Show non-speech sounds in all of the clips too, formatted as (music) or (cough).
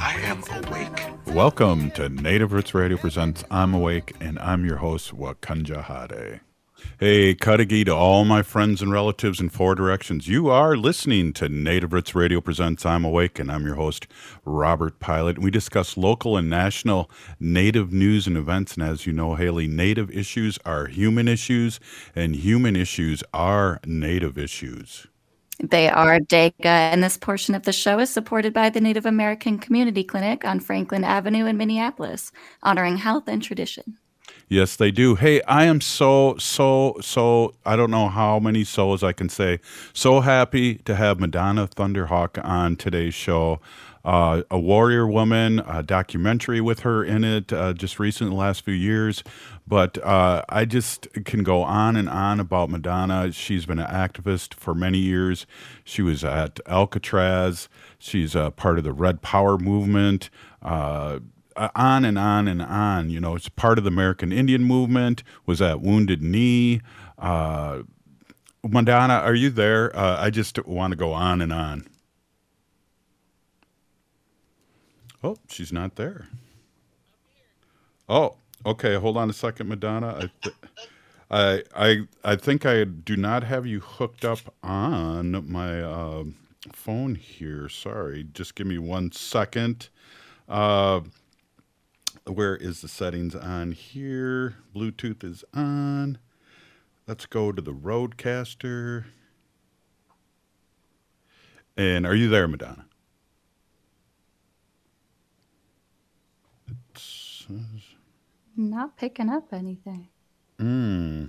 I am awake. Welcome to Native Roots Radio presents I'm Awake, and I'm your host, Wakanja Hade. Hey, Kadagi to all my friends and relatives in four directions. You are listening to Native Roots Radio presents I'm Awake, and I'm your host, Robert Pilot. We discuss local and national Native news and events. And as you know, Haley, Native issues are human issues, and human issues are Native issues. They are DACA, and this portion of the show is supported by the Native American Community Clinic on Franklin Avenue in Minneapolis, honoring health and tradition. Yes, they do. Hey, I am so, so, so, I don't know how many souls I can say. So happy to have Madonna Thunder Hawk on today's show. Uh, a warrior woman, a documentary with her in it uh, just recent, the last few years. But uh, I just can go on and on about Madonna. She's been an activist for many years. She was at Alcatraz. She's a part of the Red Power movement. Uh, on and on and on. You know, it's part of the American Indian movement. Was at Wounded Knee. Uh, Madonna, are you there? Uh, I just want to go on and on. Oh, she's not there. Oh, okay. Hold on a second, Madonna. I, I, I, I think I do not have you hooked up on my uh, phone here. Sorry. Just give me one second. Uh, where is the settings on here? Bluetooth is on. Let's go to the RODECaster. And are you there, Madonna? Not picking up anything. Hmm.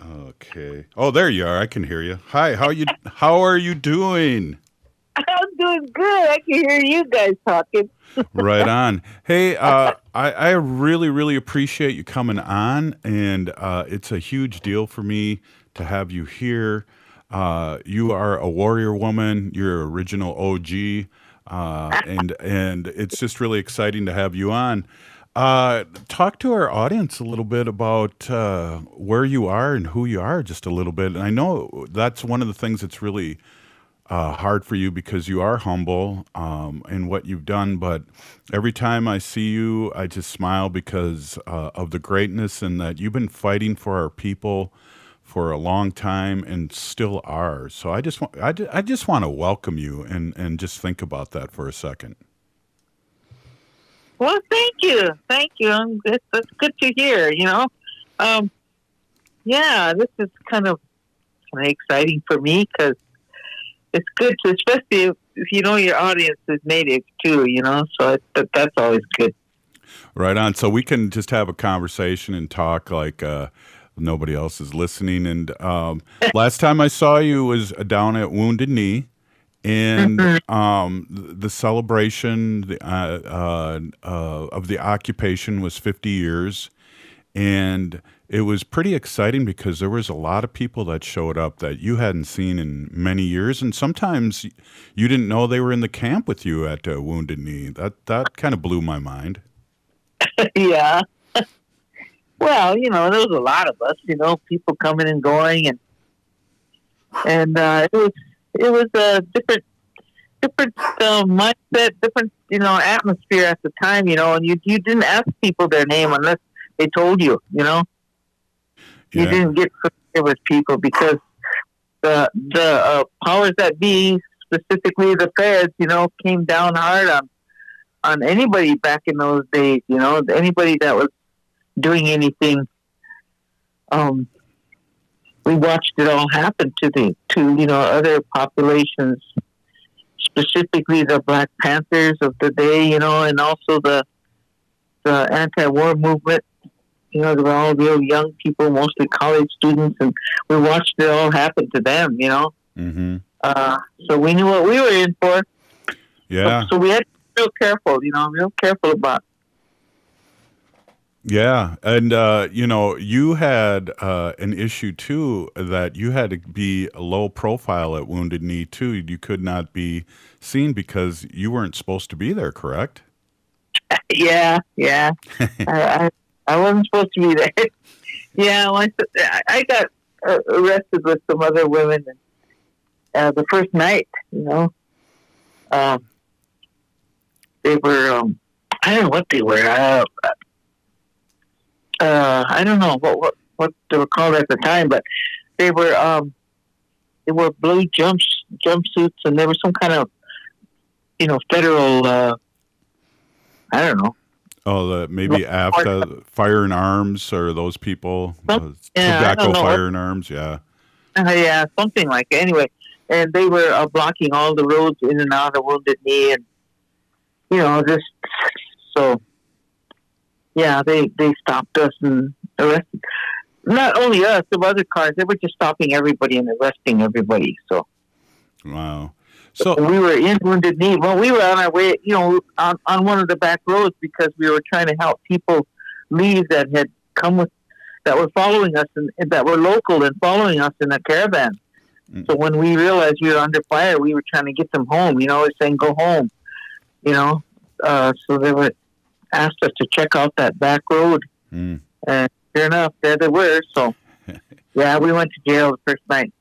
Okay. Oh, there you are. I can hear you. Hi. How you? How are you doing? (laughs) I'm doing good. I can hear you guys talking. (laughs) right on. Hey, uh, I, I really, really appreciate you coming on, and uh, it's a huge deal for me to have you here. Uh, you are a warrior woman. You're original OG, uh, and and it's just really exciting to have you on. Uh, talk to our audience a little bit about uh, where you are and who you are, just a little bit. And I know that's one of the things that's really uh, hard for you because you are humble um, in what you've done. But every time I see you, I just smile because uh, of the greatness and that you've been fighting for our people for a long time and still are. So I just want I, I just want to welcome you and and just think about that for a second. Well, thank you, thank you. I'm good. That's good to hear. You know, um, yeah, this is kind of kind of exciting for me because it's good to, especially if, if you know your audience is native too. You know, so it, that, that's always good. Right on. So we can just have a conversation and talk like uh, nobody else is listening. And um, last time I saw you was down at Wounded Knee, and Mm-hmm. um, the celebration the, uh, uh, uh, of the occupation was 50 years, and it was pretty exciting because there was a lot of people that showed up that you hadn't seen in many years, and sometimes you didn't know they were in the camp with you at uh, Wounded Knee. That that kind of blew my mind. (laughs) yeah. Well, you know, there was a lot of us. You know, people coming and going, and and uh, it was it was a different different uh, mindset, different you know atmosphere at the time. You know, and you you didn't ask people their name unless they told you. You know, you didn't get familiar with people because the the uh, powers that be, specifically the feds, you know, came down hard on on anybody back in those days. You know, anybody that was doing anything. Um, we watched it all happen to the to you know other populations, specifically the Black Panthers of the day. You know, and also the the anti-war movement. You know, they were all real young people, mostly college students, and we watched it all happen to them. You know, Mm-hmm. uh, so we knew what we were in for. Yeah. So we had to be real careful. You know, real careful about Yeah, and uh, you know, you had uh, an issue too that you had to be low profile at Wounded Knee too. You could not be seen because you weren't supposed to be there, correct? (laughs) Yeah, yeah. (laughs) I, I I wasn't supposed to be there. (laughs) yeah, once I, I got uh, arrested with some other women, uh, the first night, you know, um, they were. Um, I don't know what they were. Uh, uh, I don't know what, what what they were called at the time, but they were um, they were blue jumps jumpsuits, and there were some kind of you know federal. Uh, I don't know. Oh, the maybe AFTA Fire and Arms or those people, uh, yeah, tobacco. Fire and Arms. Yeah. Uh, yeah, something like it. Anyway, and they were uh, blocking all the roads in and out of Wounded Knee, and you know, just so. Yeah, they they stopped us and arrested. Not only us, some other cars. They were just stopping everybody and arresting everybody. So Wow. So we were in Wounded Knee. Well, we were on our way, you know, on, on one of the back roads because we were trying to help people leave that had come with, that were following us and, and that were local and following us in a caravan. So when we realized we were under fire, we were trying to get them home. You know, we're saying go home. You know, uh, so they were asked us to check out that back road, Mm. and sure enough, there they were. So (laughs) yeah, we went to jail the first night.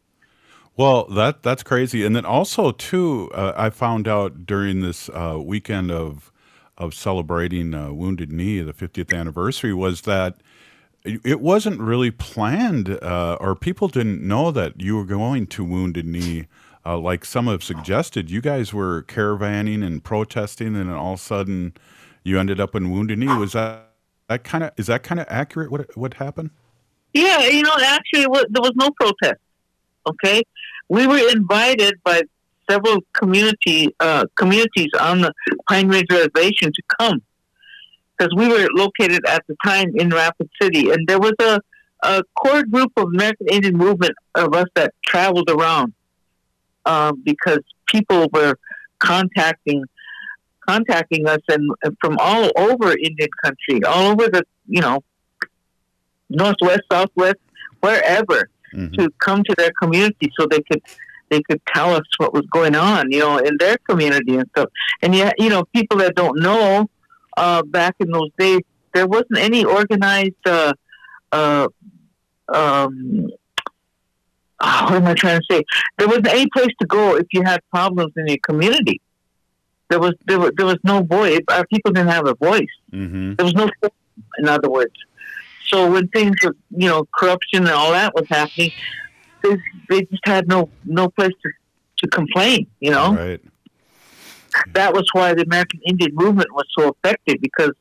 Well, that that's crazy, and then also too, uh, I found out during this uh, weekend of of celebrating uh, Wounded Knee, the 50th anniversary, was that it wasn't really planned, uh, or people didn't know that you were going to Wounded Knee. Uh, like some have suggested, you guys were caravanning and protesting, and all of a sudden, you ended up in Wounded Knee. Was that that kind of is that kind of accurate? What what happened? Yeah, you know, actually, there was no protest. Okay, we were invited by several community uh, communities on the Pine Ridge Reservation to come because we were located at the time in Rapid City, and there was a, a core group of American Indian movement of us that traveled around um, because people were contacting contacting us and, from all over Indian country, all over the you know northwest, southwest, wherever to come to their community so they could they could tell us what was going on, you know, in their community and stuff. And yet, you know, people that don't know, uh, back in those days, there wasn't any organized, uh, uh, um, ah, what am I trying to say? There wasn't any place to go if you had problems in your community. There was there was, there was no voice. Our people didn't have a voice. Mm-hmm. There was no, in other words. So when things, were, you know, corruption and all that was happening, they, they just had no no place to, to complain. You know, Right. that was why the American Indian movement was so effective because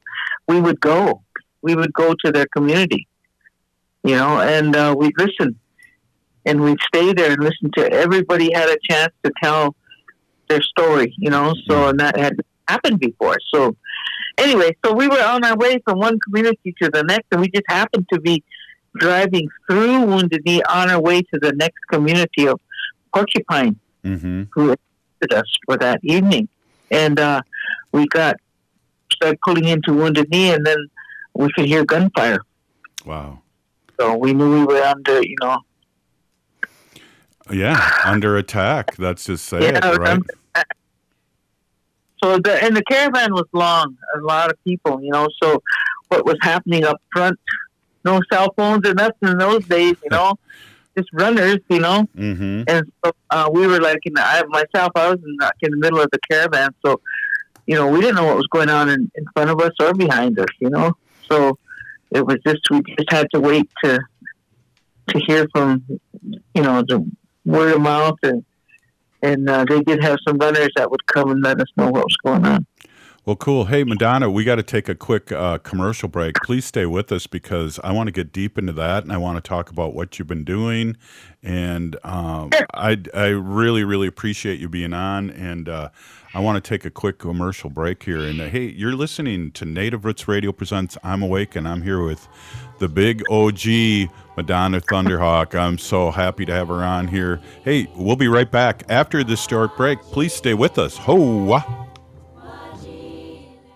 we would go, we would go to their community, you know, and uh, we'd listen, and we'd stay there and listen to everybody had a chance to tell their story, you know. So and that had happened before. So anyway, so we were on our way from one community to the next, and we just happened to be driving through Wounded Knee on our way to the next community of Porcupine Mm-hmm. who assisted us for that evening. And uh, we got started pulling into Wounded Knee, and then we could hear gunfire. Wow. So we knew we were under, you know, Yeah, under attack. That's just say Yeah, it, right? So the and the caravan was long, a lot of people, you know. So what was happening up front? No cell phones or nothing in those days, you know. (laughs) Just runners, you know. Mm-hmm. And so uh, we were like, in the, I myself, I was in, like in the middle of the caravan, so you know we didn't know what was going on in, in front of us or behind us, you know. So it was just we just had to wait to to hear from you know the word of mouth and and uh, they did have some runners that would come and let us know what was going on. Well, cool. Hey, Madonna, we got to take a quick uh, commercial break. Please stay with us because I want to get deep into that and I want to talk about what you've been doing. And um, I, I really, really appreciate you being on. And uh, I want to take a quick commercial break here. And uh, hey, you're listening to Native Roots Radio Presents I'm Awake, and I'm here with the big OG Madonna Thunder Hawk. I'm so happy to have her on here. Hey, we'll be right back after this short break. Please stay with us. Ho!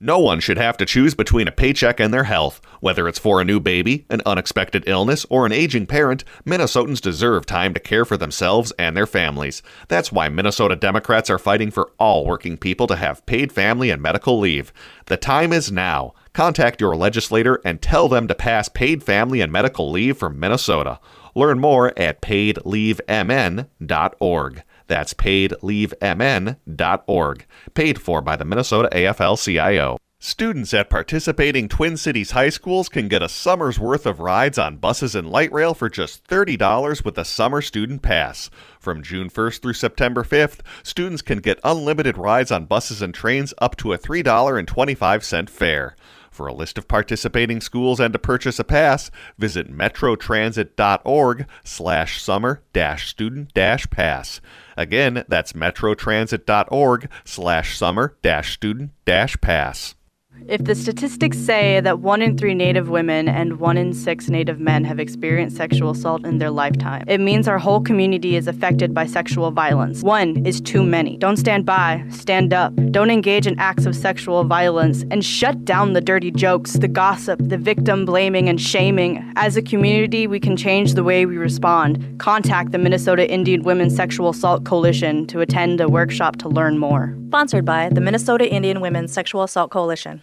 No one should have to choose between a paycheck and their health. Whether it's for a new baby, an unexpected illness, or an aging parent, Minnesotans deserve time to care for themselves and their families. That's why Minnesota Democrats are fighting for all working people to have paid family and medical leave. The time is now. Contact your legislator and tell them to pass paid family and medical leave for Minnesota. Learn more at paidleavemn.org. That's paidleavemn.org. Paid for by the Minnesota AFL CIO. Students at participating Twin Cities high schools can get a summer's worth of rides on buses and light rail for just $30 with a summer student pass. From June 1st through September 5th, students can get unlimited rides on buses and trains up to a $3.25 fare. For a list of participating schools and to purchase a pass, visit metrotransit.org slash summer dash student dash pass. Again, that's metrotransit.org slash summer dash student dash pass. If the statistics say that one in three Native women and one in six Native men have experienced sexual assault in their lifetime, it means our whole community is affected by sexual violence. One is too many. Don't stand by, stand up. Don't engage in acts of sexual violence and shut down the dirty jokes, the gossip, the victim blaming and shaming. As a community, we can change the way we respond. Contact the Minnesota Indian Women's Sexual Assault Coalition to attend a workshop to learn more. Sponsored by the Minnesota Indian Women's Sexual Assault Coalition.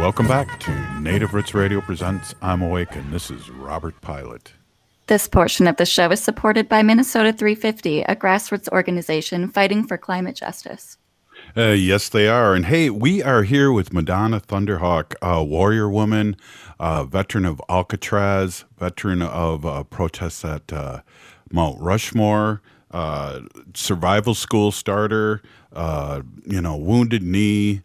Welcome back to Native Roots Radio presents I'm Awake, and this is Robert Pilot. This portion of the show is supported by Minnesota 350, a grassroots organization fighting for climate justice. Uh, yes, they are. And hey, we are here with Madonna Thunder Hawk, a warrior woman, uh, veteran of Alcatraz, veteran of uh, protests at uh, Mount Rushmore, uh, survival school starter, uh, you know, wounded knee.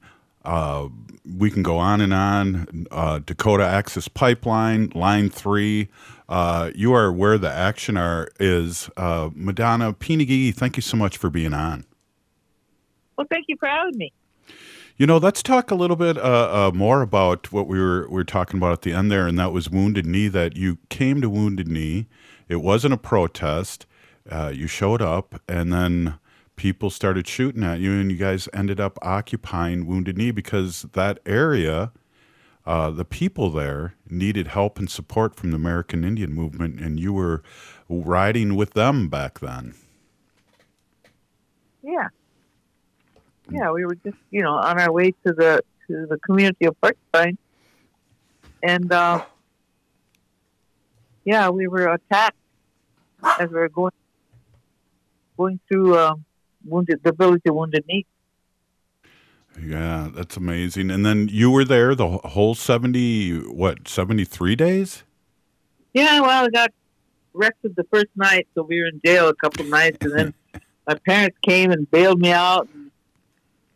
We can go on and on. Uh, Dakota Access Pipeline, Line 3. Uh, you are where the action are is. Uh, Madonna Pinagigi, thank you so much for being on. Well, thank you for having me. You know, let's talk a little bit uh, uh, more about what we were we were talking about at the end there, and that was Wounded Knee. That you came to Wounded Knee. It wasn't a protest. Uh, you showed up, and then people started shooting at you, and you guys ended up occupying Wounded Knee because that area, uh, the people there needed help and support from the American Indian movement, and you were riding with them back then. Yeah. Yeah, we were just, you know, on our way to the to the community of Porcupine, and uh, yeah, we were attacked as we were going going through um, wounded the village of Wounded Knee. Yeah, that's amazing. And then you were there the whole 70, what, 73 days? Yeah, well, I got arrested the first night, so we were in jail a couple nights, and then (laughs) my parents came and bailed me out. And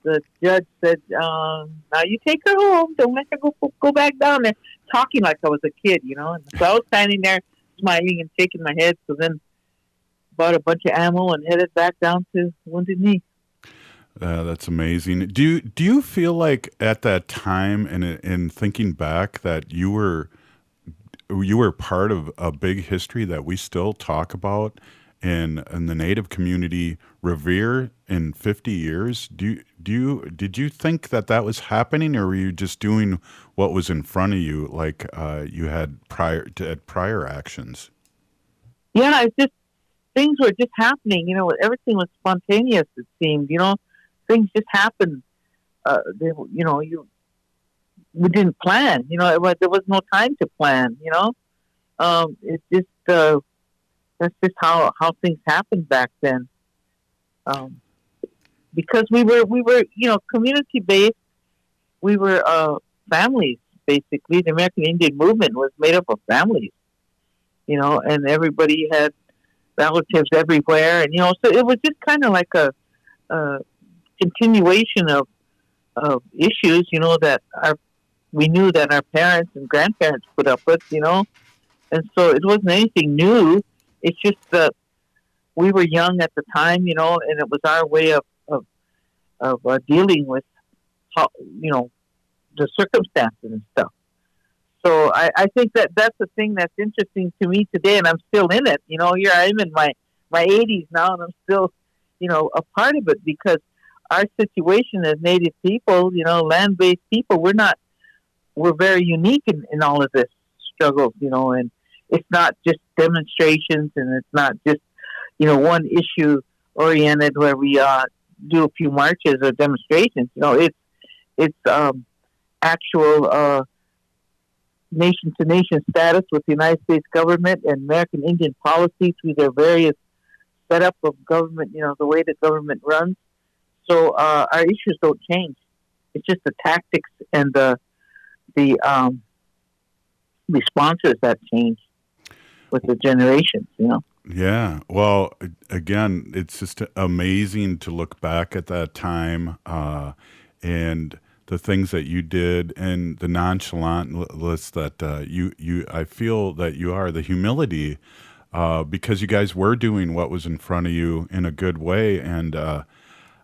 the judge said, um, "Now you take her home. Don't let her go go back down there." Talking like I was a kid, you know. And so I was standing there, smiling and shaking my head. So then, bought a bunch of ammo and headed back down to Wounded Knee. Uh, that's amazing. Do you do you feel like at that time and in thinking back that you were you were part of a big history that we still talk about in and the native community revere in 50 years do you, do you did you think that that was happening or were you just doing what was in front of you like uh, you had prior to prior actions Yeah, it's just things were just happening. You know, everything was spontaneous. It seemed. You know, things just happened. Uh, they, you know, you we didn't plan. You know, was, there was no time to plan. You know, um, it's just uh, that's just how how things happened back then. Um, because we were we were you know community based, we were uh, families basically. The American Indian movement was made up of families, you know, and everybody had relatives everywhere, and you know, so it was just kind of like a, a continuation of of issues, you know, that our we knew that our parents and grandparents put up with, you know, and so it wasn't anything new. It's just that we were young at the time, you know, and it was our way of of, of uh, dealing with how you know the circumstances and stuff. So I, I think that that's the thing that's interesting to me today, and I'm still in it. You know, here I am in my my 80s now, and I'm still, you know, a part of it because our situation as Native people, you know, land-based people, we're not, we're very unique in, in all of this struggle, you know, and it's not just demonstrations, and it's not just, you know, one issue oriented where we uh, do a few marches or demonstrations. You know, it's it's um, actual. Uh, nation to nation status with the United States government and American Indian policy through their various setup of government, you know, the way the government runs. So uh, our issues don't change. It's just the tactics and the the um, responses that change with the generations, you know. Yeah. Well, again, it's just amazing to look back at that time uh, and the things that you did and the nonchalantness that uh, you you I feel that you are the humility uh, because you guys were doing what was in front of you in a good way. And uh,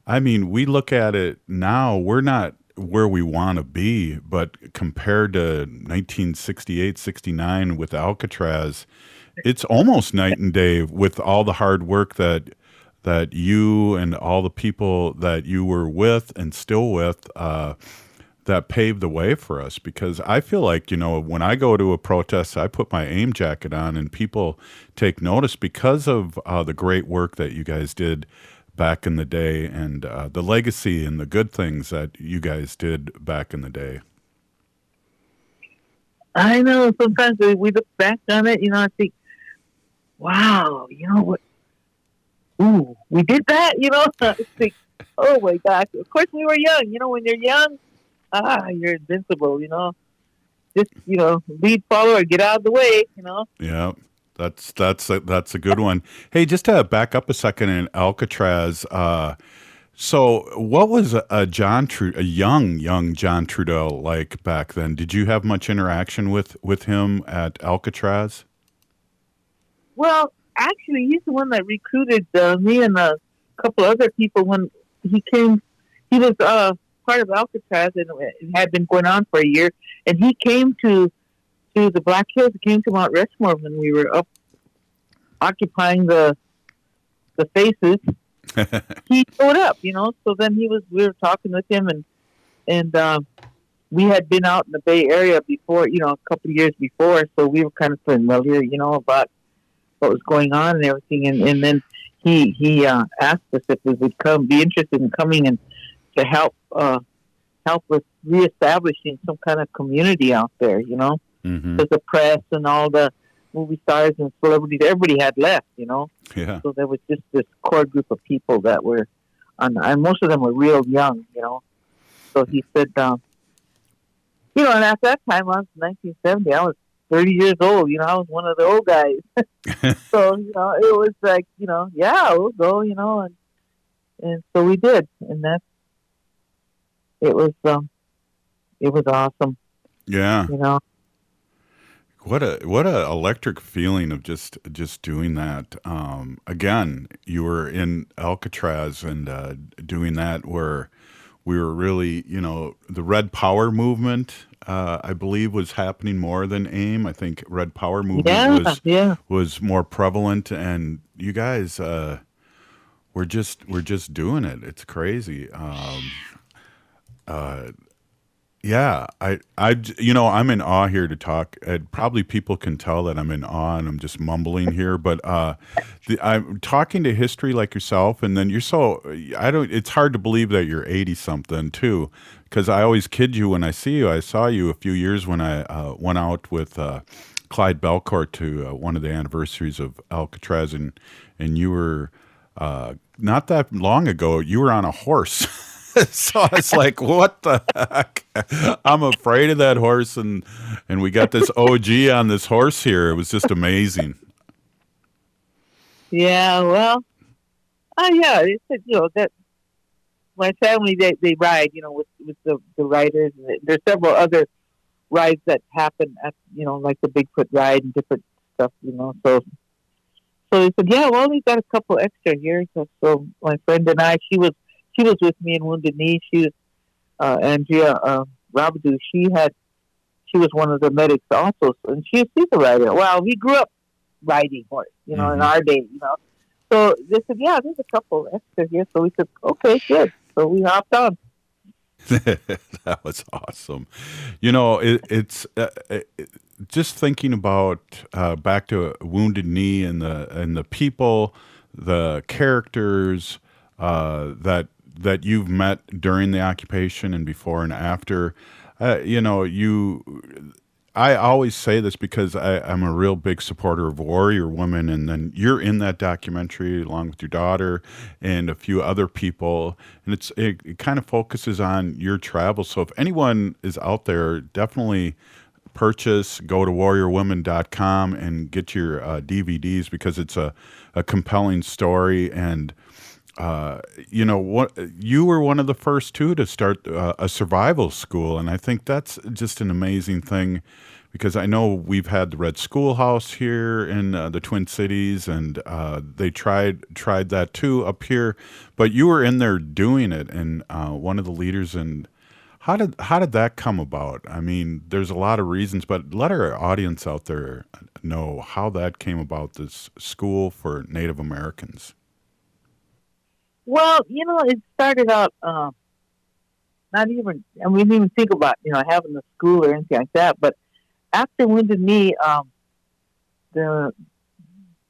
I mean we look at it now we're not where we want to be but compared to 1968 69 with Alcatraz it's almost night and day with all the hard work that that you and all the people that you were with and still with uh, that paved the way for us because I feel like, you know, when I go to a protest, I put my AIM jacket on and people take notice because of uh, the great work that you guys did back in the day and uh, the legacy and the good things that you guys did back in the day. I know sometimes we look back on it, you know, I think, wow, you know what? Ooh, we did that, you know. (laughs) Think, oh my gosh! Of course, we were young. You know, when you're young, ah, you're invincible. You know, just you know, lead follower, get out of the way. You know. Yeah. That's that's a, that's a good one. Hey, just to back up a second in Alcatraz, uh, so what was a, a John Tru- a young young John Trudell like back then? Did you have much interaction with with him at Alcatraz? Well, actually, he's the one that recruited uh, me and a couple other people when he came. He was uh, part of Alcatraz and it had been going on for a year. And he came to to the Black Hills. He came to Mount Rushmore when we were up occupying the the faces. (laughs) he showed up, you know. So then he was. We were talking with him, and and um, we had been out in the Bay Area before, you know, a couple of years before. So we were kind of familiar, you know, about what was going on and everything. And, and then he he uh, asked us if we would come, be interested in coming and to help uh, help with reestablishing some kind of community out there. You know, mm-hmm. because the press and all the movie stars and celebrities, everybody had left. You know, yeah. So there was just this core group of people that were, on, and most of them were real young. You know, so he said, um, you know, and at that time, I was 1970. I was 30 years old. You know, I was one of the old guys. (laughs) (laughs) so, you know, it was like, you know, yeah, we'll go, you know, and, and so we did. And that's, it was, um, it was awesome. Yeah. You know, What a what a electric feeling of just just doing that. Um, again, you were in Alcatraz and uh, doing that where we were really, you know, the Red Power movement. Uh, I believe was happening more than AIM. I think Red Power movement Yeah, was yeah. was more prevalent, and you guys uh, we're just we're just doing it. It's crazy. Um, uh, yeah, I, I, you know, I'm in awe here to talk. And probably people can tell that I'm in awe and I'm just mumbling here. But uh, the, I'm talking to history like yourself, and then you're so I don't. It's hard to believe that you're 80 something too, because I always kid you when I see you. I saw you a few years when I uh, went out with uh, Clyde Bellecourt to uh, one of the anniversaries of Alcatraz, and and you were uh, not that long ago. You were on a horse. (laughs) (laughs) so I was like, "What the heck?" I'm afraid of that horse, and and we got this OG on this horse here. It was just amazing. Yeah, well, oh yeah, it's you know that my family they, they ride, you know, with with the the riders. There's several other rides that happen at you know like the Bigfoot ride and different stuff, you know. So so they said, yeah, well, we got a couple extra here. So, so my friend and I, she was she was with me in Wounded Knee. She was uh, Andrea uh, Rabadou. She had she was one of the medics also, and she she's a rider. Well, we grew up riding horse, you know, mm-hmm. in our day, you know. So they said, yeah, there's a couple extra here. So we said, okay, good. So we hopped on. (laughs) that was awesome. You know, it, it's uh, it, just thinking about uh, back to Wounded Knee and the and the people, the characters uh, that that you've met during the occupation and before and after. Uh, you know, you I always say this because I, am a real big supporter of Warrior Woman, and then you're in that documentary along with your daughter and a few other people, and it's it, it kind of focuses on your travels. So if anyone is out there, definitely purchase go to warriorwoman.com and get your uh, DVDs because it's a, a compelling story and uh, you know what you were one of the first two to start uh, a survival school and i think that's just an amazing thing because i know we've had the red schoolhouse here in uh, the twin cities and uh, they tried tried that too up here but you were in there doing it and uh, one of the leaders and how did how did that come about? I mean there's a lot of reasons but let our audience out there know how that came about this school for native americans well, you know, it started out uh, not even, and we didn't even think about, you know, having a school or anything like that. But after Wounded Knee, um, the,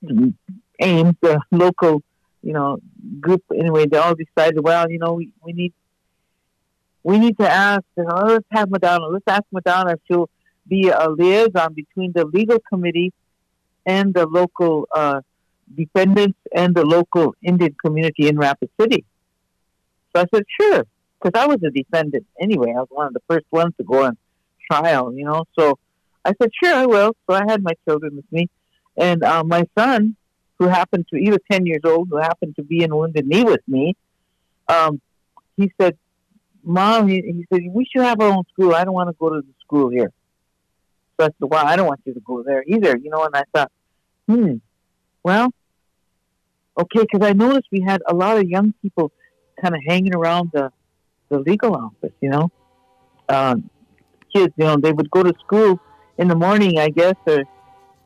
the AIM, the local, you know, group, anyway, they all decided, well, you know, we, we need we need to ask, you know, let's have Madonna, let's ask Madonna if she'll be a liaison between the legal committee and the local uh, defendants and the local Indian community in Rapid City. So I said, sure, because I was a defendant anyway. I was one of the first ones to go on trial, you know. So I said, sure, I will. So I had my children with me. And uh, my son, who happened to, he was 10 years old, who happened to be in Wounded Knee with me, um, he said, Mom, he, he said, we should have our own school. I don't want to go to the school here. So I said, well, I don't want you to go there either, you know. And I thought, hmm, well, okay, because I noticed we had a lot of young people kind of hanging around the the legal office. You know, um, kids. You know, they would go to school in the morning, I guess, or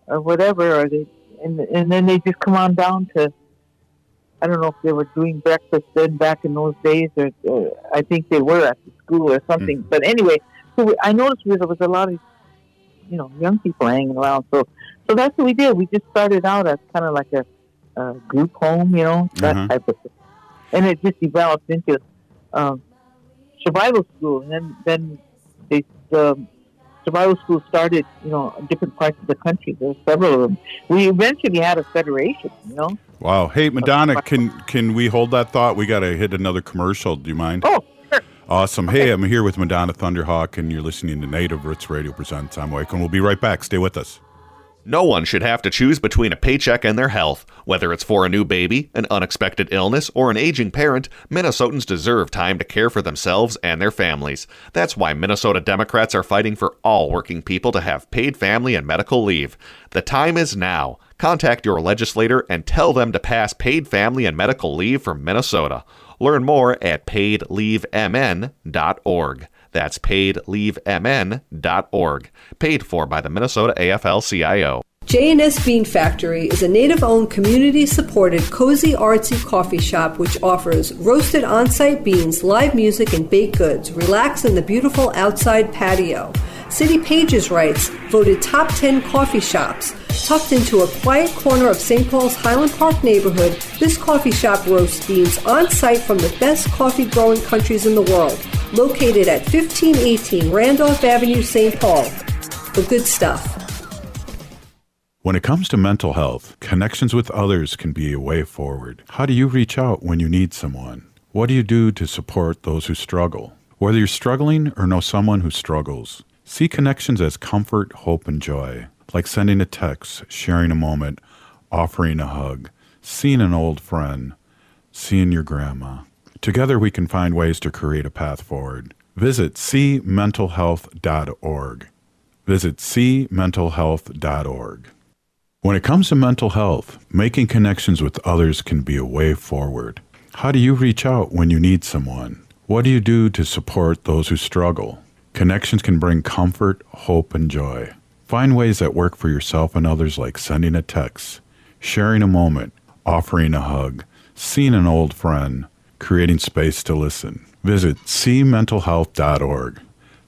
or whatever, or they and and then they just come on down to. I don't know if they were doing breakfast then back in those days, or, or I think they were at the school or something. Mm. But anyway, so we, I noticed there was a lot of, you know, young people hanging around. So so that's what we did. We just started out as kind of like a, a group home, you know, that uh-huh. type of thing. And it just developed into um, survival school. And then, then they, the survival school started, you know, in different parts of the country. There were several of them. We eventually had a federation, you know. Wow. Hey, Madonna, can can we hold that thought? We got to hit another commercial. Do you mind? Oh, Awesome. Hey, I'm here with Madonna Thunder Hawk, and you're listening to Native Roots Radio Presents. I'm Wake, and we'll be right back. Stay with us. No one should have to choose between a paycheck and their health. Whether it's for a new baby, an unexpected illness, or an aging parent, Minnesotans deserve time to care for themselves and their families. That's why Minnesota Democrats are fighting for all working people to have paid family and medical leave. The time is now. Contact your legislator and tell them to pass paid family and medical leave for Minnesota. Learn more at paidleavemn.org. That's paidleavemn.org. Paid for by the Minnesota AFL-CIO. J&S Bean Factory is a native-owned, community-supported, cozy, artsy coffee shop which offers roasted on-site beans, live music, and baked goods. Relax in the beautiful outside patio. City Pages writes, voted top 10 coffee shops. Tucked into a quiet corner of St. Paul's Highland Park neighborhood, this coffee shop roasts beans on site from the best coffee growing countries in the world. Located at 1518 Randolph Avenue, St. Paul. The good stuff. When it comes to mental health, connections with others can be a way forward. How do you reach out when you need someone? What do you do to support those who struggle? Whether you're struggling or know someone who struggles, see connections as comfort, hope, and joy, like sending a text, sharing a moment, offering a hug, seeing an old friend, seeing your grandma. Together we can find ways to create a path forward. Visit cmentalhealth.org. Visit cmentalhealth.org. When it comes to mental health, making connections with others can be a way forward. How do you reach out when you need someone? What do you do to support those who struggle? Connections can bring comfort, hope, and joy. Find ways that work for yourself and others, like sending a text, sharing a moment, offering a hug, seeing an old friend, creating space to listen. Visit cmentalhealth.org.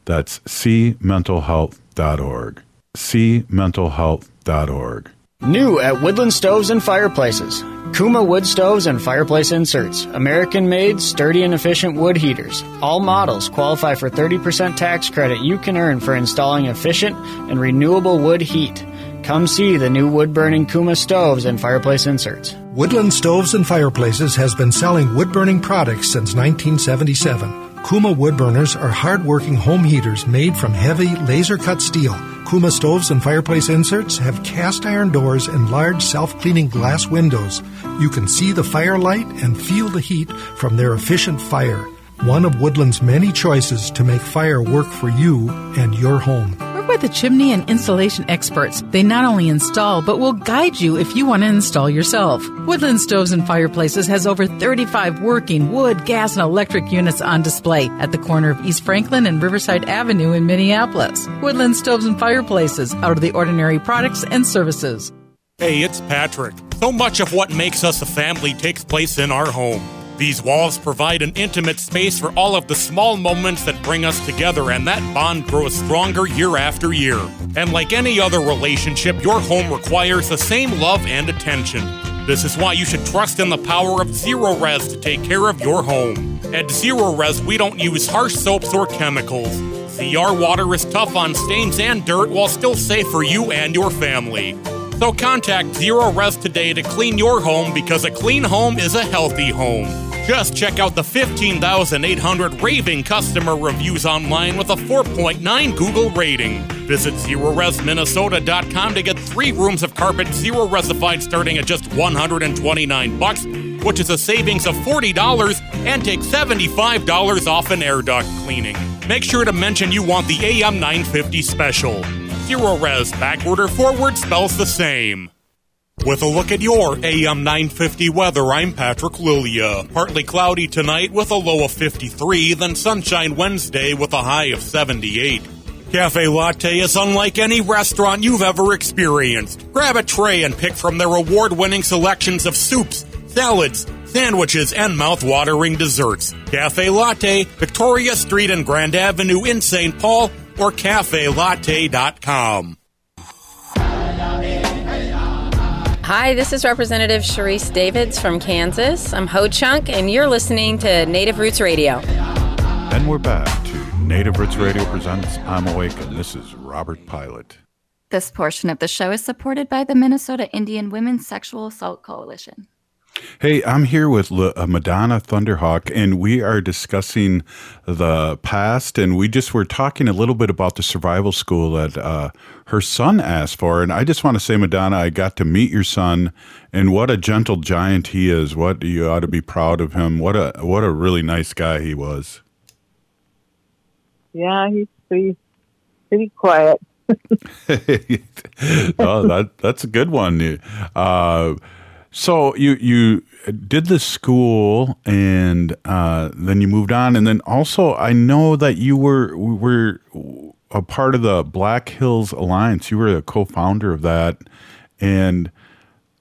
That's cmentalhealth.org. cmentalhealth.org. New at Woodland Stoves and Fireplaces. Kuma wood stoves and fireplace inserts. American made, sturdy and efficient wood heaters. All models qualify for 30% tax credit you can earn for installing efficient and renewable wood heat. Come see the new wood burning Kuma stoves and fireplace inserts. Woodland Stoves and Fireplaces has been selling wood burning products since 1977. Kuma wood burners are hard-working home heaters made from heavy laser-cut steel. Kuma stoves and fireplace inserts have cast iron doors and large self-cleaning glass windows. You can see the firelight and feel the heat from their efficient fire. One of Woodland's many choices to make fire work for you and your home. The chimney and installation experts. They not only install, but will guide you if you want to install yourself. Woodland Stoves and Fireplaces has over 35 working wood, gas, and electric units on display at the corner of East Franklin and Riverside Avenue in Minneapolis. Woodland Stoves and Fireplaces, out of the ordinary products and services. Hey, it's Patrick. So much of what makes us a family takes place in our home. These walls provide an intimate space for all of the small moments that bring us together, and that bond grows stronger year after year. And like any other relationship, your home requires the same love and attention. This is why you should trust in the power of Zerorez to take care of your home. At Zerorez, we don't use harsh soaps or chemicals. ZR water is tough on stains and dirt while still safe for you and your family. So contact Zerorez today to clean your home because a clean home is a healthy home. Just check out the 15,800 raving customer reviews online with a 4.9 Google rating. Visit ZerorezMinnesota.com to get three rooms of carpet zero resified starting at just 129 bucks, which is a savings of $40 and take $75 off an air duct cleaning. Make sure to mention you want the AM 950 special. Zerorez backward or forward spells the same. With a look at your AM 950 weather, I'm Patrick Lilia. Partly cloudy tonight with a low of 53, then sunshine Wednesday with a high of 78. Cafe Latte is unlike any restaurant you've ever experienced. Grab a tray and pick from their award winning selections of soups, salads, sandwiches, and mouth-watering desserts. Cafe Latte, Victoria Street and Grand Avenue in St. Paul, or cafelatte.com. Hi, this is Representative Sharice Davids from Kansas. I'm Ho Chunk, and you're listening to Native Roots Radio. And we're back to Native Roots Radio presents I'm Awake, and this is Robert Pilot. This portion of the show is supported by the Minnesota Indian Women's Sexual Assault Coalition. Hey, I'm here with uh, Madonna Thunder Hawk, and we are discussing the past. And we just were talking a little bit about the survival school that uh, her son asked for. And I just want to say, Madonna, I got to meet your son, and what a gentle giant he is. What you ought to be proud of him. What a what a really nice guy he was. Yeah, he's pretty pretty quiet. (laughs) (laughs) oh, that that's a good one. Uh, so you you did the school, and uh, then you moved on, and then also I know that you were were a part of the Black Hills Alliance. You were a co-founder of that, and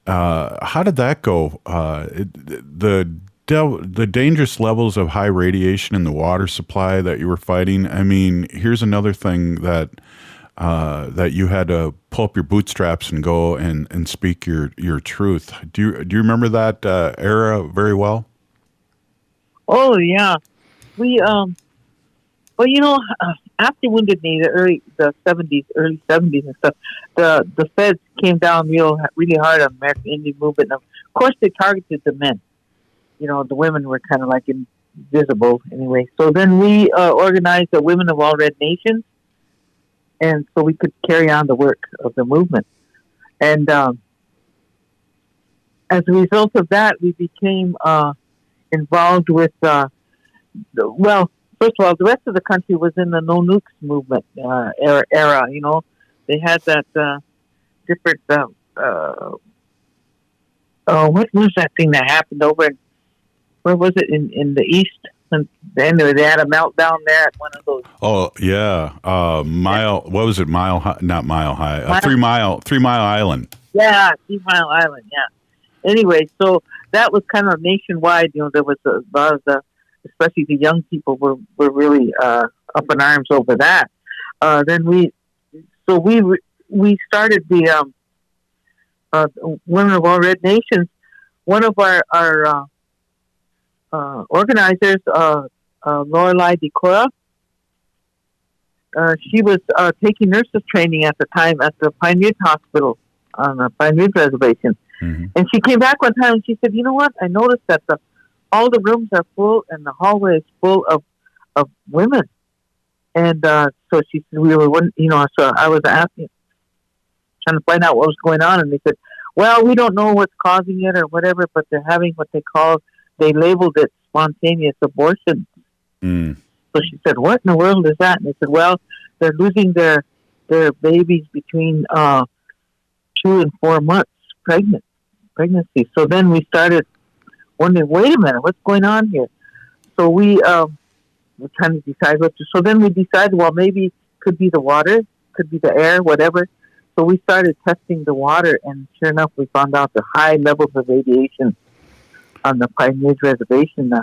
uh, how did that go? Uh, the the dangerous levels of high radiation in the water supply that you were fighting. I mean, here's another thing that uh, that you had to pull up your bootstraps and go and, and speak your, your truth. Do you do you remember that uh, era very well? Oh yeah, we um Well, you know, uh, after Wounded Knee, the early the seventies, early seventies and stuff, the the feds came down real really hard on American Indian movement. Of course, they targeted the men. You know, the women were kind of like invisible anyway. So then we uh, organized the Women of All Red Nations, and so we could carry on the work of the movement. And um, as a result of that, we became uh, involved with uh, the, well first of all, the rest of the country was in the no nukes movement uh, era, era. You know, they had that uh, different. Uh, uh, oh, what was that thing that happened over where was it in in the east? And then they had a meltdown there at one of those. Oh yeah, uh, mile. What was it? Mile high? Not mile high. Uh, Mile- three mile. Three mile island. Yeah, Three Mile Island. Yeah. Anyway, so that was kind of nationwide. You know, there was a lot of the, especially the young people were were really uh, up in arms over that. Uh, then we, so we we started the um, uh, Women of All Red Nations. One of our our uh, organizers, uh, uh, Lorelei Decora, uh, she was uh, taking nurses training at the time at the Pine Ridge Hospital on the Pine Ridge Reservation. And she came back one time and she said, "You know what? I noticed that the all the rooms are full and the hallway is full of of women." And uh, so she said, "We were, you know." So I was asking, trying to find out what was going on, and they said, "Well, we don't know what's causing it or whatever, but they're having what they call they labeled it spontaneous abortion." Mm. So she said, "What in the world is that?" And they said, "Well, they're losing their their babies between uh, two and four months pregnant pregnancy." So then we started wondering, "Wait a minute, what's going on here?" So we um, were trying to decide what to. So then we decided, well, maybe it could be the water, could be the air, whatever. So we started testing the water, and sure enough, we found out the high levels of radiation on the Ridge Reservation. Uh,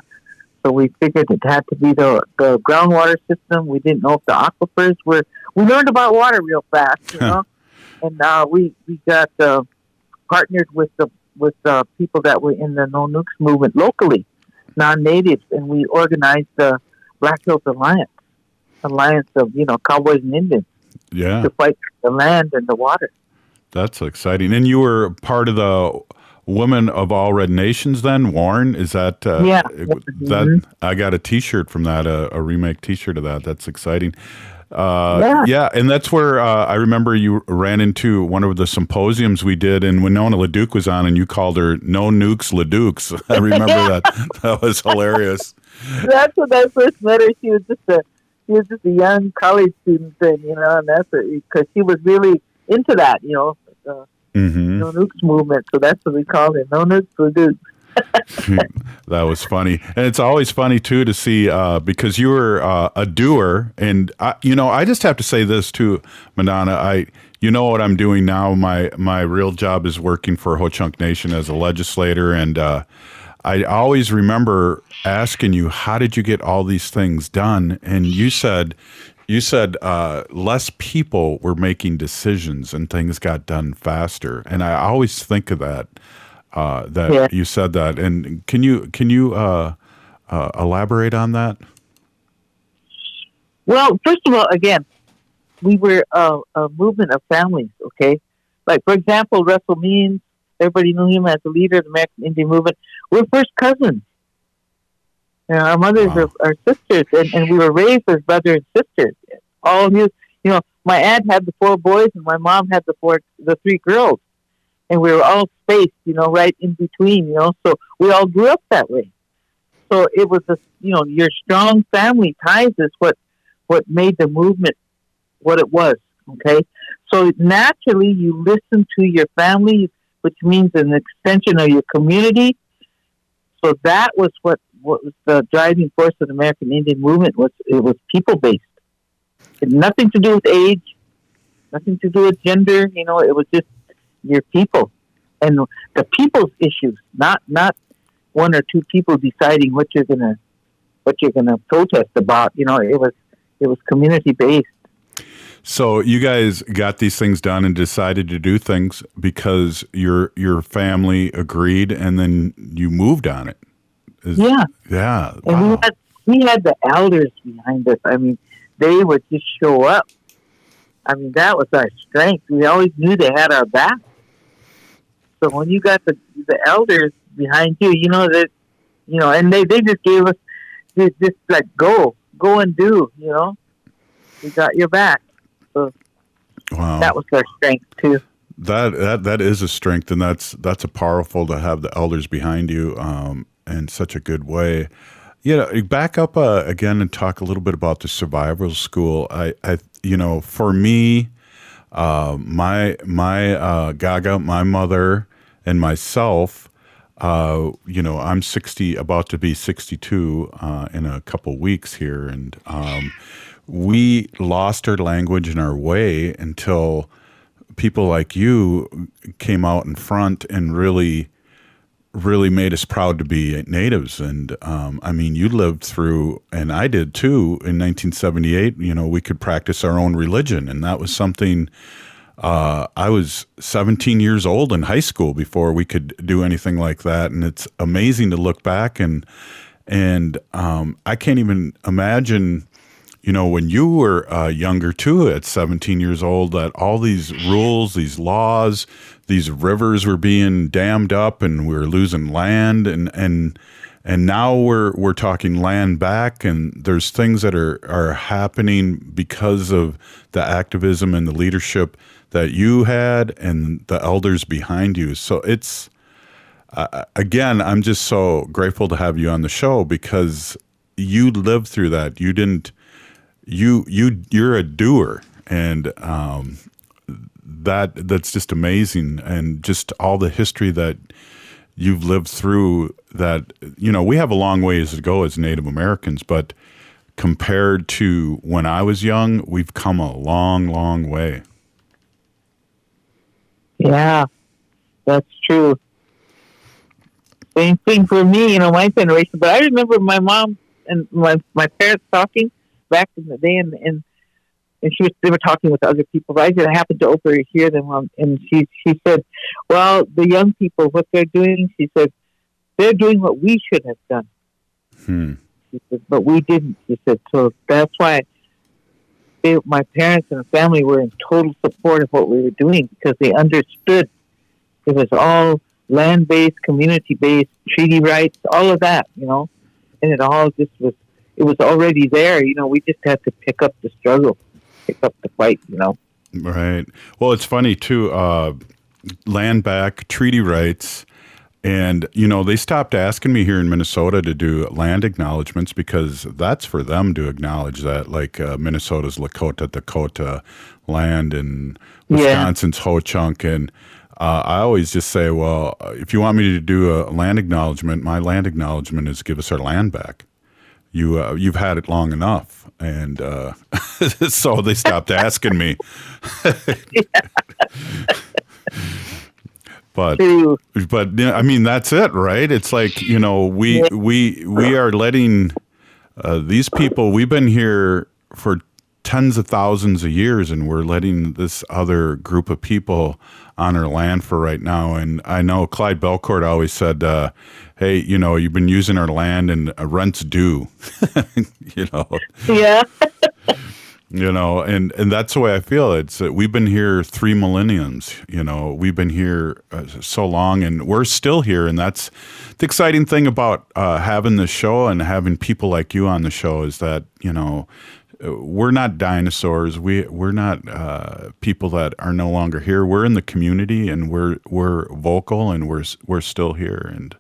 so we figured it had to be the the groundwater system. We didn't know if the aquifers were. We learned about water real fast, you know, and uh, we we got uh, partnered with the with uh, people that were in the No Nukes movement locally, non-natives, and we organized the Black Hills Alliance, alliance of you know cowboys and Indians Yeah, to fight the land and the water. that's exciting. And you were part of the Women of All Red Nations. Then WARN, is that? Uh, Yeah. That I got a T-shirt from that, a, a remake T-shirt of that. That's exciting. Uh, Yeah. yeah, and that's where uh, I remember you ran into one of the symposiums we did, and Winona LaDuke was on, and you called her "No Nukes LaDukes." (laughs) I remember Yeah. that. That was hilarious. that's when I first met her. She was just a she was just a young college student thing, you know, and that's because she was really into that, you know, the hmm no nukes movement. So that's what we called it, no nukes for nukes. (laughs) that was funny, and it's always funny too to see uh, because you were uh, a doer, and I, you know I just have to say this too, Madonna. I you know what I'm doing now. My my real job is working for Ho Chunk Nation as a legislator, and uh, I always remember asking you, how did you get all these things done? And you said. You said uh, less people were making decisions and things got done faster, and I always think of that. Uh, that Yeah. you said that, and can you can you uh, uh, elaborate on that? Well, first of all, again, we were a, a movement of families, okay? Like, for example, Russell Means, everybody knew him as the leader of the American Indian movement. We're first cousins. You know, our mothers are, are sisters, and, and we were raised as brother and sisters. All his, you know, my aunt had the four boys, and my mom had the four, the three girls, and we were all spaced, you know, right in between, you know. So we all grew up that way. So it was a, you know, your strong family ties is what what made the movement what it was. Okay, so naturally you listen to your family, which means an extension of your community. So that was what what was the driving force of the American Indian movement was it was people based. It had nothing to do with age, nothing to do with gender. You know, it was just your people and the people's issues, not not one or two people deciding what you're gonna what you're gonna protest about. You know, it was it was community based. So you guys got these things done and decided to do things because your your family agreed, and then you moved on it. Is- Yeah. yeah. And we had we had the elders behind us. I mean, they would just show up. I mean, that was our strength. We always knew they had our back. So when you got the the elders behind you, you know that, you know, and they they just gave us just, just like go, go and do. You know, we got your back. So Wow. that was our strength too. That that that is a strength, and that's that's a powerful to have the elders behind you um, in such a good way. You know, back up uh, again and talk a little bit about the survival school. I, I you know, for me, uh, my my uh, Gaga, my mother, and myself. Uh, you know, I'm 60, about to be 62 uh, in a couple weeks here, and um, we lost our language and our way until people like you came out in front and really really made us proud to be natives. And um, i mean you lived through and i did too in 1978 you know we could practice our own religion. And that was something uh, i was 17 years old in high school before we could do anything like that. And it's amazing to look back and and um, i can't even imagine you know, when you were uh, younger too, at 17 years old, that all these rules, these laws, these rivers were being dammed up, and we were losing land, and and and now we're we're talking land back, and there's things that are are happening because of the activism and the leadership that you had and the elders behind you. So it's uh, again, I'm just so grateful to have you on the show because you lived through that. You didn't you you you're a doer and um, that that's just amazing and just all the history that you've lived through that you know we have a long ways to go as native americans but compared to when i was young we've come a long long way Yeah, that's true. Same thing for me, you know, my generation. But I remember my mom and my my parents talking back in the day, and and, and she was they were talking with other people. But I didn't happen to overhear them, and she she said, "Well, the young people, what they're doing," she said, "they're doing what we should have done." Hmm. She said, but we didn't. She said, so that's why they, my parents and family were in total support of what we were doing because they understood it was all land based, community based, treaty rights, all of that, you know, and it all just was. It was already there, you know. We just had to pick up the struggle, pick up the fight, you know. Right. Well, it's funny too. Uh, land back, treaty rights, and you know they stopped asking me here in Minnesota to do land acknowledgments because that's for them to acknowledge that, like uh, Minnesota's Lakota Dakota land and Yeah. Wisconsin's Ho Chunk, and uh, I always just say, well, if you want me to do a land acknowledgement, my land acknowledgement is give us our land back you uh, you've had it long enough and uh, (laughs) so they stopped asking me. (laughs) But but I mean that's it right? It's like you know we we we are letting uh, these people we've been here for tens of thousands of years and we're letting this other group of people on our land for right now. And I know Clyde Bellecourt always said uh, hey you know you've been using our land and uh, rent's due (laughs) you know. Yeah. (laughs) you know and and that's the way i feel. It's uh, we've been here three millenniums you know. We've been here uh, so long and we're still here. And that's the exciting thing about uh, having the show and having people like you on the show is that you know we're not dinosaurs. We we're not uh, people that are no longer here. We're in the community and we're we're vocal and we're we're still here. And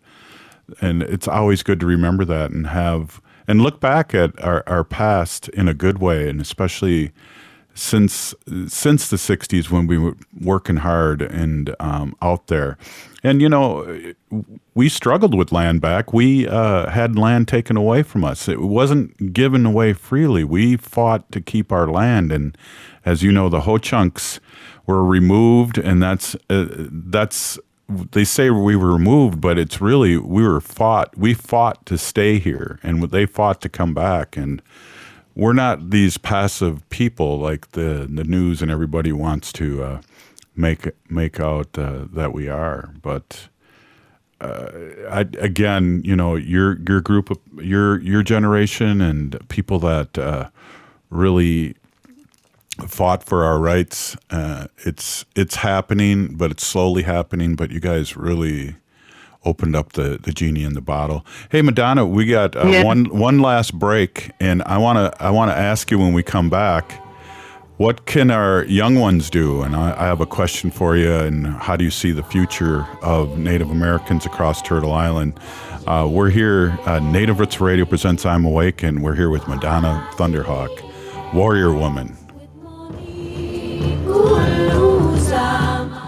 and it's always good to remember that and have and look back at our, our past in a good way. And especially since since the 60s when we were working hard and um, out there and you know we struggled with land back we uh, had land taken away from us it wasn't given away freely we fought to keep our land and as you know the ho chunks were removed and that's uh, that's they say we were removed, but it's really we were fought. We fought to stay here, and they fought to come back. And we're not these passive people like the the news and everybody wants to uh, make make out uh, that we are. But uh, I, again, you know, your your group of your your generation and people that uh, really fought for our rights. Uh, it's it's happening, but it's slowly happening. But you guys really opened up the, the genie in the bottle. Hey, Madonna, we got uh, Yeah. one one last break, and I wanna I wanna ask you when we come back. What can our young ones do? And I, I have a question for you. And how do you see the future of Native Americans across Turtle Island? Uh, we're here. Uh, Native Roots Radio presents "I'm Awake," and we're here with Madonna Thunder Hawk, Warrior Woman.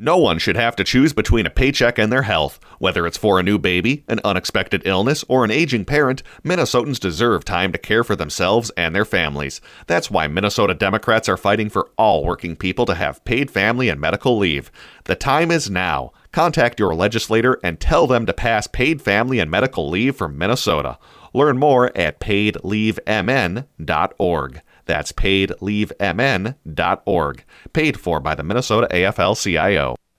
No one should have to choose between a paycheck and their health. Whether it's for a new baby, an unexpected illness, or an aging parent, Minnesotans deserve time to care for themselves and their families. That's why Minnesota Democrats are fighting for all working people to have paid family and medical leave. The time is now. Contact your legislator and tell them to pass paid family and medical leave for Minnesota. Learn more at paidleavemn.org. That's paidleavemn.org. Paid for by the Minnesota AFL-CIO.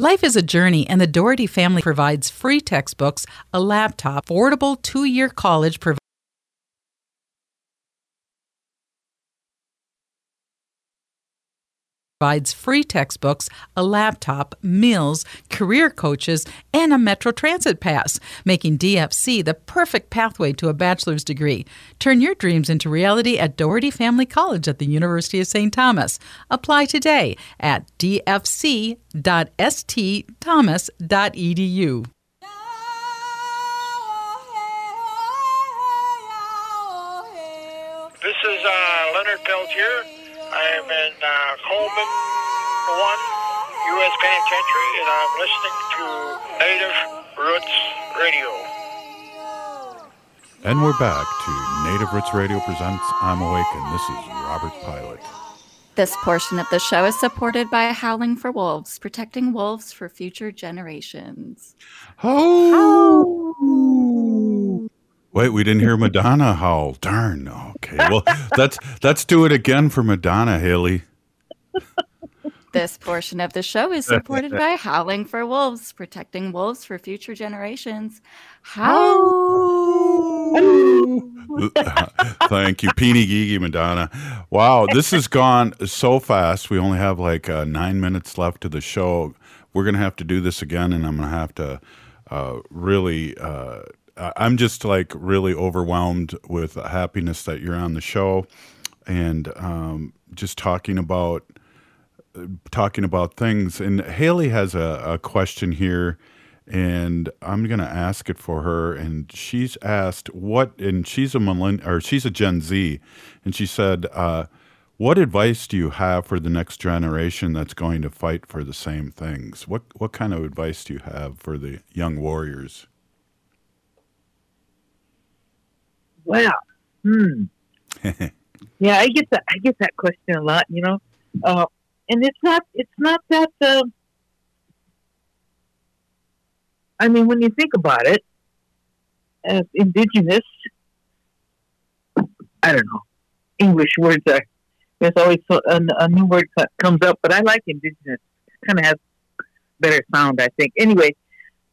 Life is a journey, and the Dougherty family provides free textbooks, a laptop, affordable two year college provides. free textbooks, a laptop, meals, career coaches, and a Metro Transit pass, making DFC the perfect pathway to a bachelor's degree. Turn your dreams into reality at Dougherty Family College at the University of St. Thomas. Apply today at dfc.stthomas.edu. This is uh, Leonard Peltier. I am in uh, Coleman 1 U.S. Penitentiary, and I'm listening to Native Roots Radio. And we're back to Native Roots Radio presents I'm Awake, and this is Robert Pilot. This portion of the show is supported by Howling for Wolves, protecting wolves for future generations. Oh. Wait, we didn't hear (laughs) Madonna howl. Darn. Okay. Well, let's let's do it again for Madonna, Haley. (laughs) This portion of the show is supported by Howling for Wolves, protecting wolves for future generations. How? (laughs) Thank you, Peony Gigi Madonna. Wow, this has gone so fast. We only have like uh, nine minutes left to the show. We're gonna have to do this again, and I'm gonna have to uh, really. Uh, I- I'm just like really overwhelmed with happiness that you're on the show, and um, just talking about talking about things. And Haley has a, a question here, and I'm to ask it for her. And she's asked what, and she's a millenn- or she's a Gen Z, and she said, uh, "What advice do you have for the next generation that's going to fight for the same things? What what kind of advice do you have for the young warriors?" Well, hmm. (laughs) Yeah, I get that. I get that question a lot. You know, uh, and it's not. It's not that. Uh, I mean, when you think about it, as indigenous, I don't know. English words are. There's always so- a, a new word co- comes up, but I like indigenous. Kind of has better sound, I think. Anyway,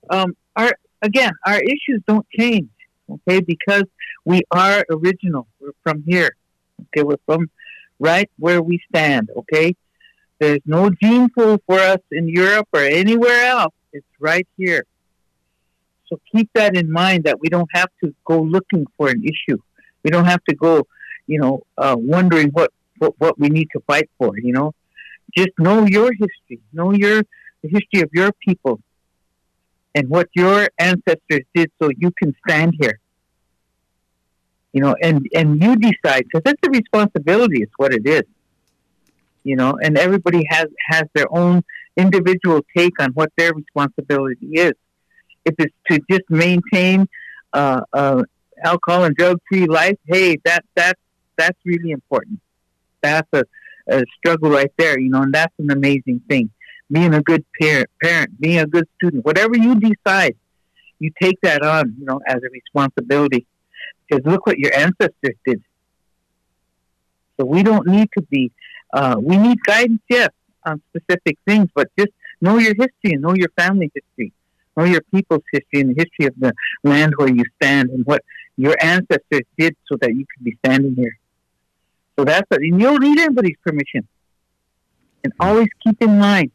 um, our again, our issues don't change. Okay, because we are original. We're from here. Okay, we're from right where we stand. Okay, there's no gene pool for us in Europe or anywhere else. It's right here. So keep that in mind that we don't have to go looking for an issue. We don't have to go you know, uh, wondering what, what what we need to fight for. You know, just know your history, know your the history of your people, and what your ancestors did, so you can stand here. You know, and and you decide because that's a responsibility. It's what it is. You know, and everybody has has their own individual take on what their responsibility is. If it's to just maintain uh, uh, alcohol and drug free life, hey, that that that's really important. That's a, a struggle right there, you know, and that's an amazing thing. Being a good parent, parent, being a good student, whatever you decide, you take that on, you know, as a responsibility. Because look what your ancestors did. So we don't need to be. Uh, we need guidance, yes, on specific things, but just know your history and know your family history, know your people's history and the history of the land where you stand and what your ancestors did so that you could be standing here. So that's it. And you don't need anybody's permission. And always keep in mind,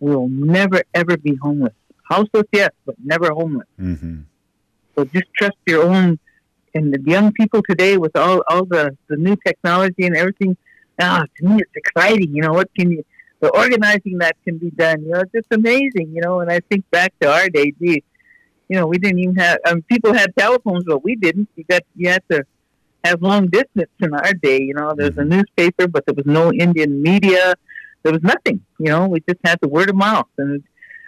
we'll never ever be homeless. Houseless, yes, but never homeless. Mm-hmm. So just trust your own. And the young people today, with all all the the new technology and everything, ah, to me it's exciting. You know what can you? The organizing that can be done, you know, it's just amazing. You know, and I think back to our day, gee, you know, we didn't even have. Um, people had telephones, but we didn't. You got you had to have long distance in our day. You know, there's a newspaper, but there was no Indian media. There was nothing. You know, we just had the word of mouth, and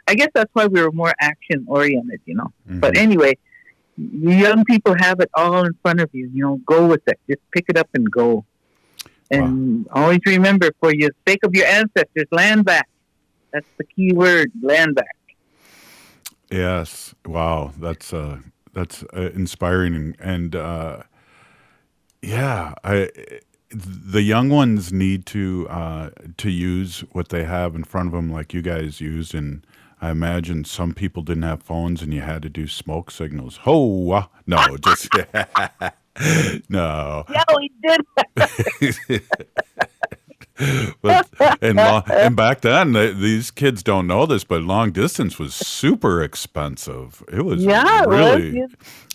I guess that's why we were more action oriented. You know, but anyway, young people have it all in front of you. You know, go with it. Just pick it up and go. And always remember, for the sake of your ancestors, land back. That's the key word, land back. Yes. Wow. That's uh that's uh, inspiring and, and uh yeah, I the young ones need to uh to use what they have in front of them like you guys used and I imagine some people didn't have phones and you had to do smoke signals. Ho, uh, no, just (laughs) no. Yeah, we did. but and and back then these kids don't know this, but long distance was super expensive. It was Yeah, it was. really.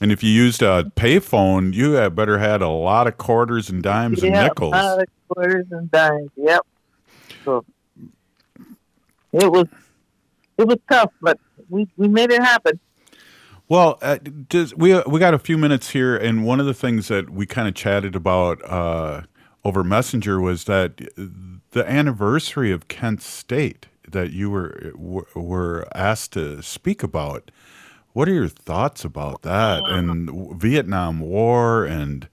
And if you used a payphone, you had better had a lot of quarters and dimes and nickels. yeah, nickels. uh, quarters and dimes. Yep. So it was it was tough, but we we made it happen. Well, uh, does, we we got a few minutes here, and one of the things that we kind of chatted about uh, over Messenger was that the anniversary of Kent State that you were were- were asked to speak about. What are your thoughts about that and Vietnam War and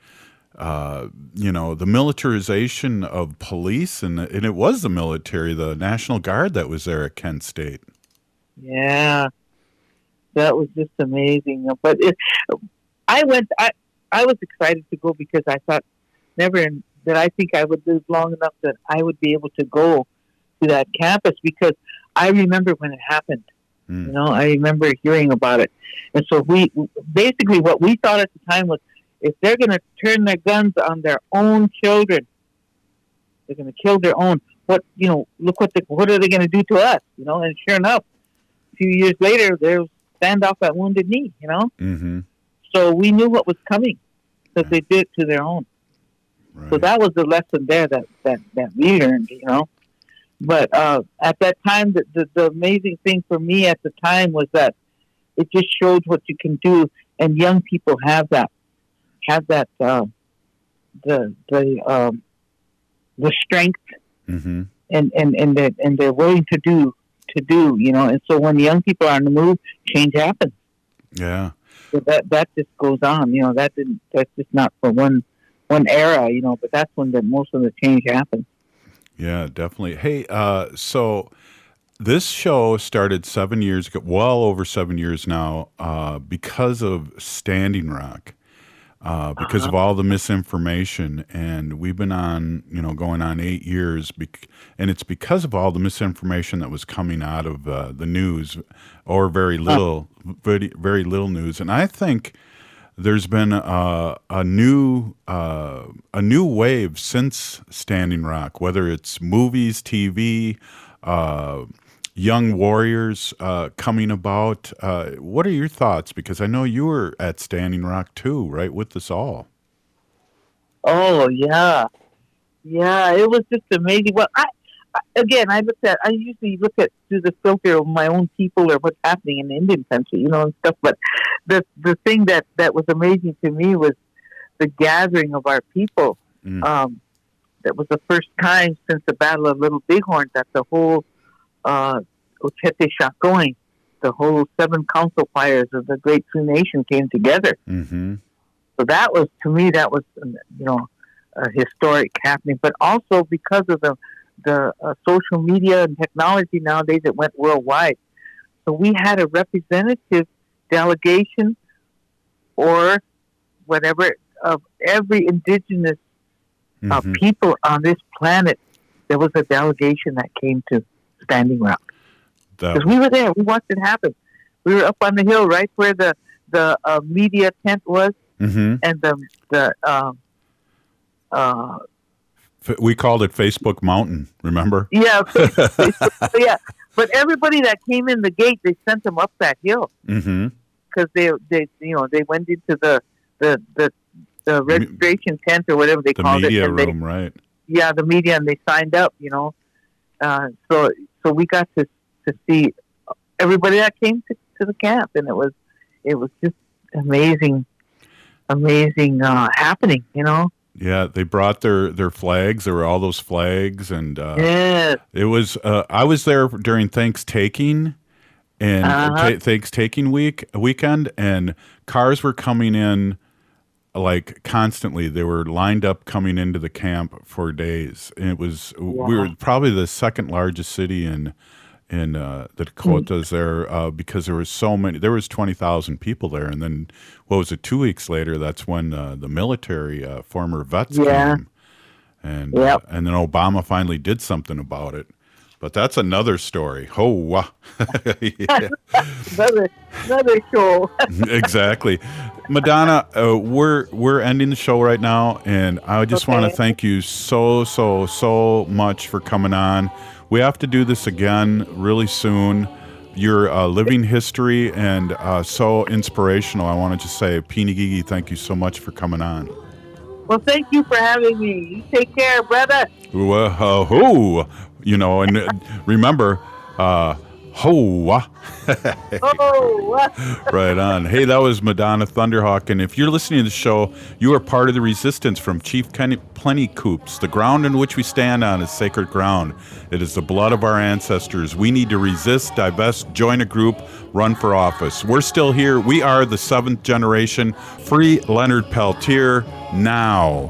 uh, you know the militarization of police and and it was the military, the National Guard that was there at Kent State. Yeah, that was just amazing. But it, I went. I I was excited to go because I thought never in, that I think I would live long enough that I would be able to go to that campus because I remember when it happened. Hmm. You know, I remember hearing about it, and so we basically what we thought at the time was if they're going to turn their guns on their own children, they're going to kill their own. What you know? Look what the, what are they going to do to us? You know, and sure enough, few years later, there's standoff at Wounded Knee. You know, Mm-hmm. so we knew what was coming because they did it to their own. So that was the lesson there that that that we learned. You know, but uh, at that time, the, the the amazing thing for me at the time was that it just showed what you can do, and young people have that have that uh, the the um, the strength Mm-hmm. and and and they and they're willing to do to do you know and so when young people are on the move change happens Yeah. so that that just goes on you know that didn't that's just not for one one era you know but that's when the most of the change happens Yeah, definitely. Hey, uh, so this show started seven years ago, well over seven years now, uh, because of Standing Rock, uh, because of all the misinformation, and we've been on, you know, going on eight years, bec- and it's because of all the misinformation that was coming out of uh, the news, or very little, very, very little news, and I think there's been a, a new uh, a new wave since Standing Rock, whether it's movies, TV, uh, young warriors uh, coming about. Uh, what are your thoughts? Because I know you were at Standing Rock too, right, with us all. Oh yeah, yeah. It was just amazing. Well, I, again, I look at. I usually look at through the filter of my own people or what's happening in Indian country, you know, and stuff. But the the thing that that was amazing to me was the gathering of our people. Mm. Um, that was the first time since the Battle of Little Bighorn that the whole uh, Sakowin, the whole seven council fires of the Great Sioux Nation came together. Mm-hmm. So that was, to me, that was, you know, a historic happening. But also because of the the uh, social media and technology nowadays, it went worldwide. So we had a representative delegation or whatever of every indigenous uh, Mhm. people on this planet. There was a delegation that came to Standing Rock because we were there. We watched it happen. We were up on the hill, right where the the uh, media tent was, Mhm. and the the um, uh, we called it Facebook Mountain. Remember? yeah, (laughs) Facebook, yeah. But everybody that came in the gate, they sent them up that hill Mm-hmm. because they they you know they went into the the the, the registration tent or whatever they The called it. and they- room, right? yeah, the media, and they signed up. You know, uh, so so we got to to see everybody that came to, to the camp, and it was it was just amazing, amazing uh, happening. You know, Yeah, they brought their their flags. There were all those flags, and uh, Yes. it was. Uh, I was there during Thanksgiving and Uh-huh. ta- Thanksgiving week weekend, and cars were coming in like constantly. They were lined up coming into the camp for days. And it was we were probably the second largest city in in uh, the Dakotas there uh, because there was so many. There was twenty thousand people there, and then what was it? Two weeks later, that's when uh, the military uh, former vets Yeah. came, and Yep. uh, and then Obama finally did something about it. But that's another story. Oh, wow. (laughs) Yeah, (laughs) another another show. (laughs) exactly. Madonna, uh, we're we're ending the show right now, and I just want to thank you so so so much for coming on. We have to do this again really soon. Your uh, living history and uh, so inspirational. I want to just say, Peeny Gigi, thank you so much for coming on. well, thank you for having me. You take care, brother. Whoa, you know, and uh, remember, uh, ho, Oh, right on. Hey, that was Madonna Thunder Hawk. And if you're listening to the show, you are part of the resistance from Chief Kenny Plenty Coups. The ground in which we stand on is sacred ground. It is the blood of our ancestors. We need to resist, divest, join a group, run for office. We're still here. We are the seventh generation. Free Leonard Peltier now.